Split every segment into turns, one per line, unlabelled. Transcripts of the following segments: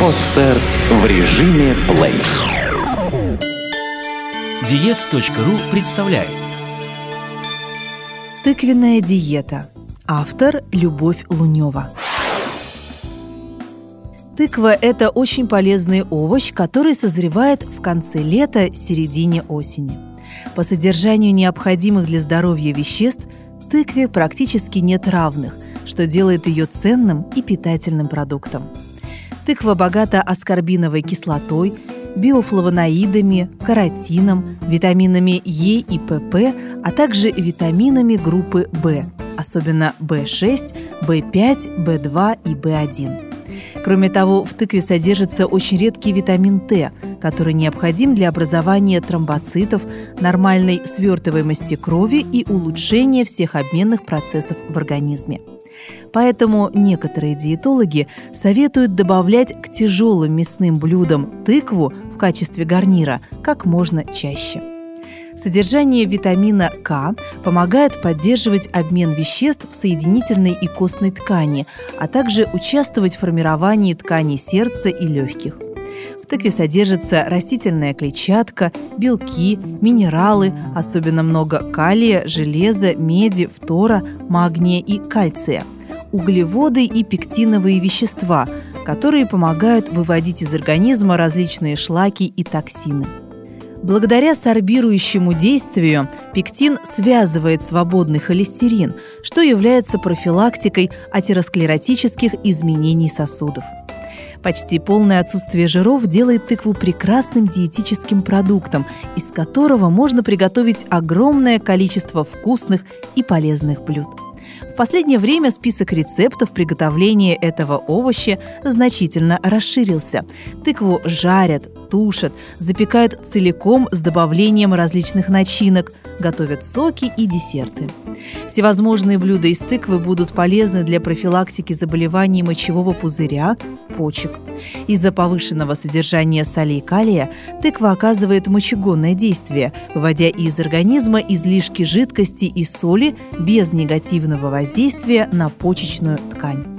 Подстер в режиме плей.
Диец.ру представляет
Тыквенная диета. Автор Любовь Лунева. Тыква – это очень полезный овощ, который созревает в конце лета, середине осени. По содержанию необходимых для здоровья веществ тыкве практически нет равных, что делает ее ценным и питательным продуктом. Тыква богата аскорбиновой кислотой, биофлавоноидами, каротином, витаминами Е и ПП, а также витаминами группы В, особенно В6, В5, В2 и В1. Кроме того, в тыкве содержится очень редкий витамин Т, который необходим для образования тромбоцитов, нормальной свертываемости крови и улучшения всех обменных процессов в организме. Поэтому некоторые диетологи советуют добавлять к тяжелым мясным блюдам тыкву в качестве гарнира как можно чаще. Содержание витамина К помогает поддерживать обмен веществ в соединительной и костной ткани, а также участвовать в формировании тканей сердца и легких. В тыкве содержится растительная клетчатка, белки, минералы, особенно много калия, железа, меди, фтора, магния и кальция, углеводы и пектиновые вещества, которые помогают выводить из организма различные шлаки и токсины. Благодаря сорбирующему действию пектин связывает свободный холестерин, что является профилактикой атеросклеротических изменений сосудов. Почти полное отсутствие жиров делает тыкву прекрасным диетическим продуктом, из которого можно приготовить огромное количество вкусных и полезных блюд. В последнее время список рецептов приготовления этого овоща значительно расширился. Тыкву жарят, тушат, запекают целиком с добавлением различных начинок, готовят соки и десерты. Всевозможные блюда из тыквы будут полезны для профилактики заболеваний мочевого пузыря, почек. Из-за повышенного содержания солей калия тыква оказывает мочегонное действие, выводя из организма излишки жидкости и соли без негативного воздействия на почечную ткань.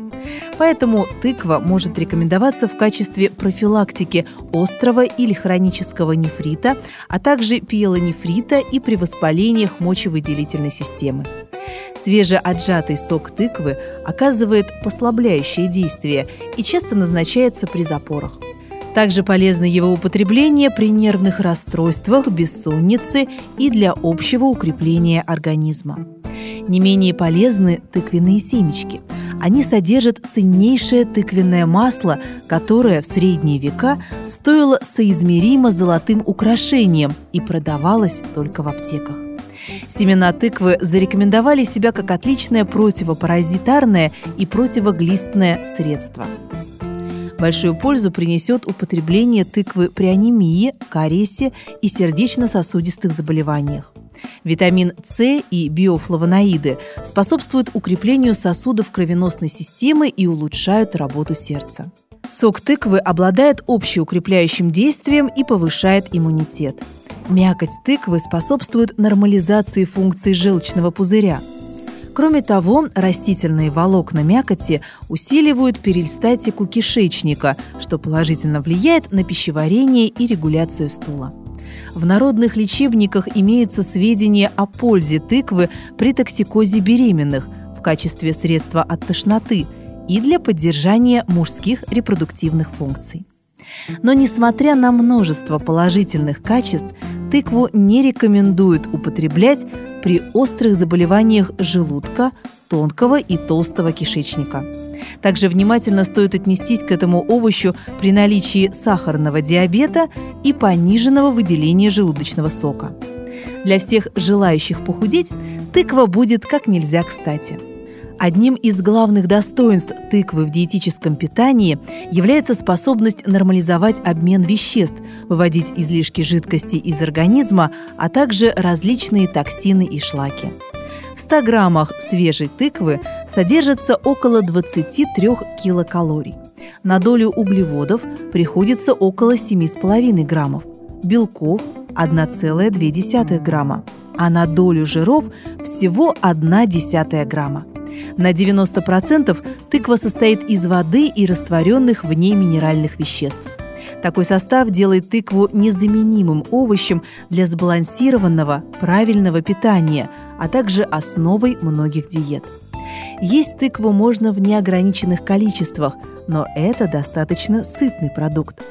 Поэтому тыква может рекомендоваться в качестве профилактики острого или хронического нефрита, а также пиелонефрита и при воспалениях мочевыделительной системы. Свежеотжатый сок тыквы оказывает послабляющее действие и часто назначается при запорах. Также полезно его употребление при нервных расстройствах, бессоннице и для общего укрепления организма. Не менее полезны тыквенные семечки – они содержат ценнейшее тыквенное масло, которое в средние века стоило соизмеримо золотым украшением и продавалось только в аптеках. Семена тыквы зарекомендовали себя как отличное противопаразитарное и противоглистное средство. Большую пользу принесет употребление тыквы при анемии, кариесе и сердечно-сосудистых заболеваниях. Витамин С и биофлавоноиды способствуют укреплению сосудов кровеносной системы и улучшают работу сердца. Сок тыквы обладает общеукрепляющим действием и повышает иммунитет. Мякоть тыквы способствует нормализации функций желчного пузыря. Кроме того, растительные волокна мякоти усиливают перистатику кишечника, что положительно влияет на пищеварение и регуляцию стула. В народных лечебниках имеются сведения о пользе тыквы при токсикозе беременных в качестве средства от тошноты и для поддержания мужских репродуктивных функций. Но несмотря на множество положительных качеств, тыкву не рекомендуют употреблять при острых заболеваниях желудка, тонкого и толстого кишечника. Также внимательно стоит отнестись к этому овощу при наличии сахарного диабета и пониженного выделения желудочного сока. Для всех желающих похудеть тыква будет как нельзя кстати. Одним из главных достоинств тыквы в диетическом питании является способность нормализовать обмен веществ, выводить излишки жидкости из организма, а также различные токсины и шлаки. В 100 граммах свежей тыквы содержится около 23 килокалорий. На долю углеводов приходится около 7,5 граммов, белков – 1,2 грамма, а на долю жиров всего 1 десятая грамма. На 90% тыква состоит из воды и растворенных в ней минеральных веществ. Такой состав делает тыкву незаменимым овощем для сбалансированного, правильного питания, а также основой многих диет. Есть тыкву можно в неограниченных количествах, но это достаточно сытный продукт.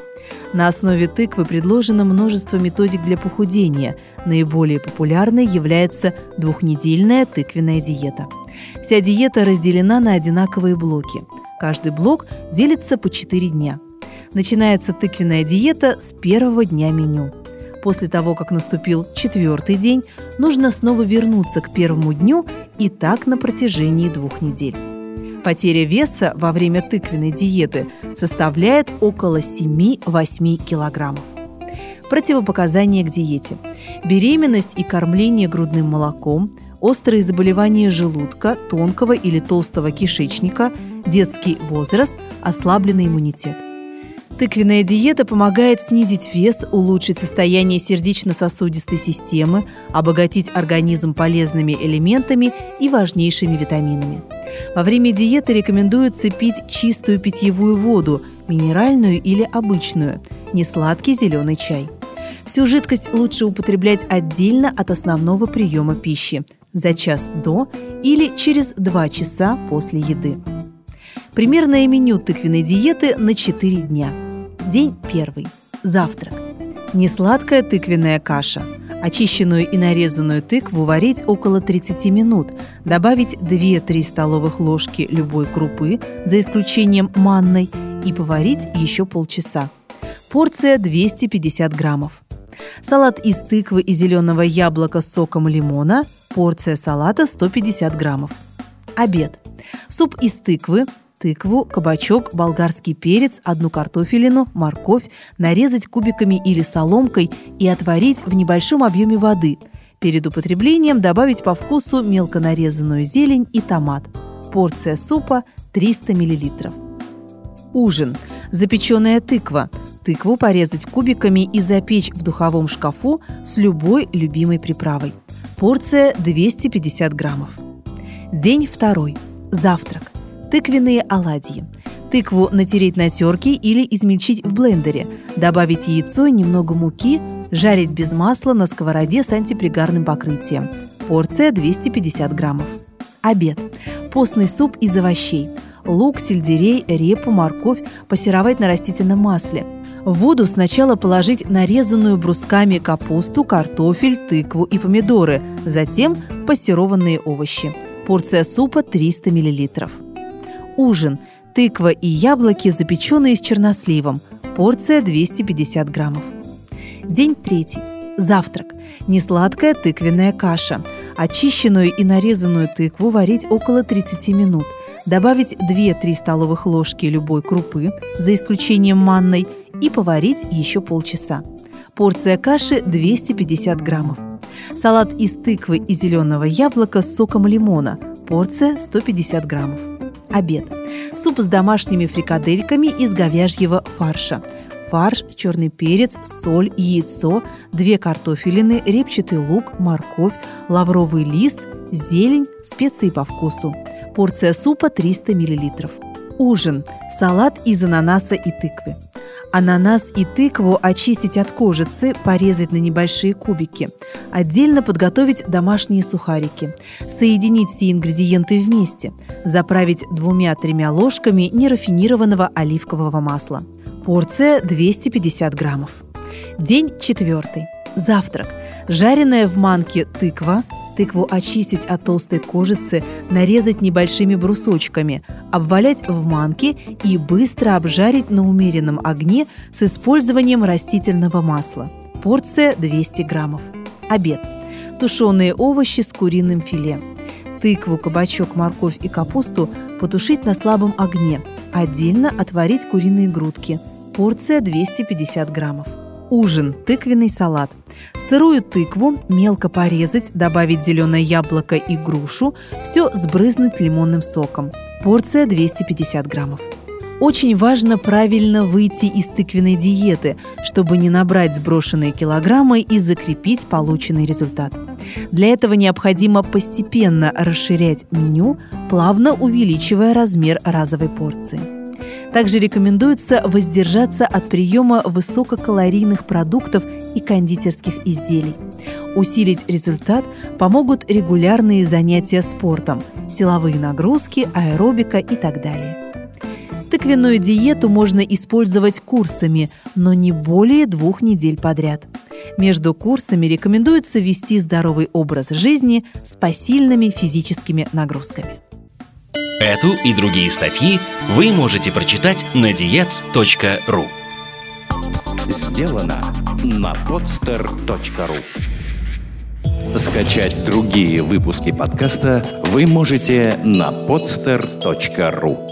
На основе тыквы предложено множество методик для похудения. Наиболее популярной является двухнедельная тыквенная диета. Вся диета разделена на одинаковые блоки. Каждый блок делится по 4 дня. Начинается тыквенная диета с первого дня меню. После того, как наступил четвертый день, нужно снова вернуться к первому дню и так на протяжении двух недель. Потеря веса во время тыквенной диеты составляет около 7-8 килограммов. Противопоказания к диете. Беременность и кормление грудным молоком, острые заболевания желудка, тонкого или толстого кишечника, детский возраст, ослабленный иммунитет. Тыквенная диета помогает снизить вес, улучшить состояние сердечно-сосудистой системы, обогатить организм полезными элементами и важнейшими витаминами. Во время диеты рекомендуется пить чистую питьевую воду, минеральную или обычную, не сладкий зеленый чай. Всю жидкость лучше употреблять отдельно от основного приема пищи за час до или через 2 часа после еды. Примерное меню тыквенной диеты на 4 дня – День первый. Завтрак. Несладкая тыквенная каша. Очищенную и нарезанную тыкву варить около 30 минут. Добавить 2-3 столовых ложки любой крупы, за исключением манной, и поварить еще полчаса. Порция 250 граммов. Салат из тыквы и зеленого яблока с соком лимона. Порция салата 150 граммов. Обед. Суп из тыквы, тыкву, кабачок, болгарский перец, одну картофелину, морковь, нарезать кубиками или соломкой и отварить в небольшом объеме воды. Перед употреблением добавить по вкусу мелко нарезанную зелень и томат. Порция супа 300 мл. Ужин. Запеченная тыква. Тыкву порезать кубиками и запечь в духовом шкафу с любой любимой приправой. Порция 250 граммов. День второй. Завтрак тыквенные оладьи. Тыкву натереть на терке или измельчить в блендере, добавить яйцо и немного муки, жарить без масла на сковороде с антипригарным покрытием. Порция 250 граммов. Обед. Постный суп из овощей. Лук, сельдерей, репу, морковь пассеровать на растительном масле. В воду сначала положить нарезанную брусками капусту, картофель, тыкву и помидоры, затем пассерованные овощи. Порция супа 300 миллилитров ужин – тыква и яблоки, запеченные с черносливом, порция 250 граммов. День третий. Завтрак. Несладкая тыквенная каша. Очищенную и нарезанную тыкву варить около 30 минут. Добавить 2-3 столовых ложки любой крупы, за исключением манной, и поварить еще полчаса. Порция каши 250 граммов. Салат из тыквы и зеленого яблока с соком лимона. Порция 150 граммов обед. Суп с домашними фрикадельками из говяжьего фарша. Фарш, черный перец, соль, яйцо, две картофелины, репчатый лук, морковь, лавровый лист, зелень, специи по вкусу. Порция супа 300 мл. Ужин. Салат из ананаса и тыквы. Ананас и тыкву очистить от кожицы, порезать на небольшие кубики. Отдельно подготовить домашние сухарики. Соединить все ингредиенты вместе. Заправить двумя-тремя ложками нерафинированного оливкового масла. Порция 250 граммов. День четвертый. Завтрак. Жареная в манке тыква, Тыкву очистить от толстой кожицы, нарезать небольшими брусочками, обвалять в манке и быстро обжарить на умеренном огне с использованием растительного масла. Порция 200 граммов. Обед. Тушеные овощи с куриным филе. Тыкву, кабачок, морковь и капусту потушить на слабом огне. Отдельно отварить куриные грудки. Порция 250 граммов. Ужин. Тыквенный салат. Сырую тыкву мелко порезать, добавить зеленое яблоко и грушу, все сбрызнуть лимонным соком. Порция 250 граммов. Очень важно правильно выйти из тыквенной диеты, чтобы не набрать сброшенные килограммы и закрепить полученный результат. Для этого необходимо постепенно расширять меню, плавно увеличивая размер разовой порции. Также рекомендуется воздержаться от приема высококалорийных продуктов и кондитерских изделий. Усилить результат помогут регулярные занятия спортом, силовые нагрузки, аэробика и так далее. Тыквенную диету можно использовать курсами, но не более двух недель подряд. Между курсами рекомендуется вести здоровый образ жизни с посильными физическими нагрузками.
Эту и другие статьи вы можете прочитать на diets.ru
Сделано на podster.ru Скачать другие выпуски подкаста вы можете на podster.ru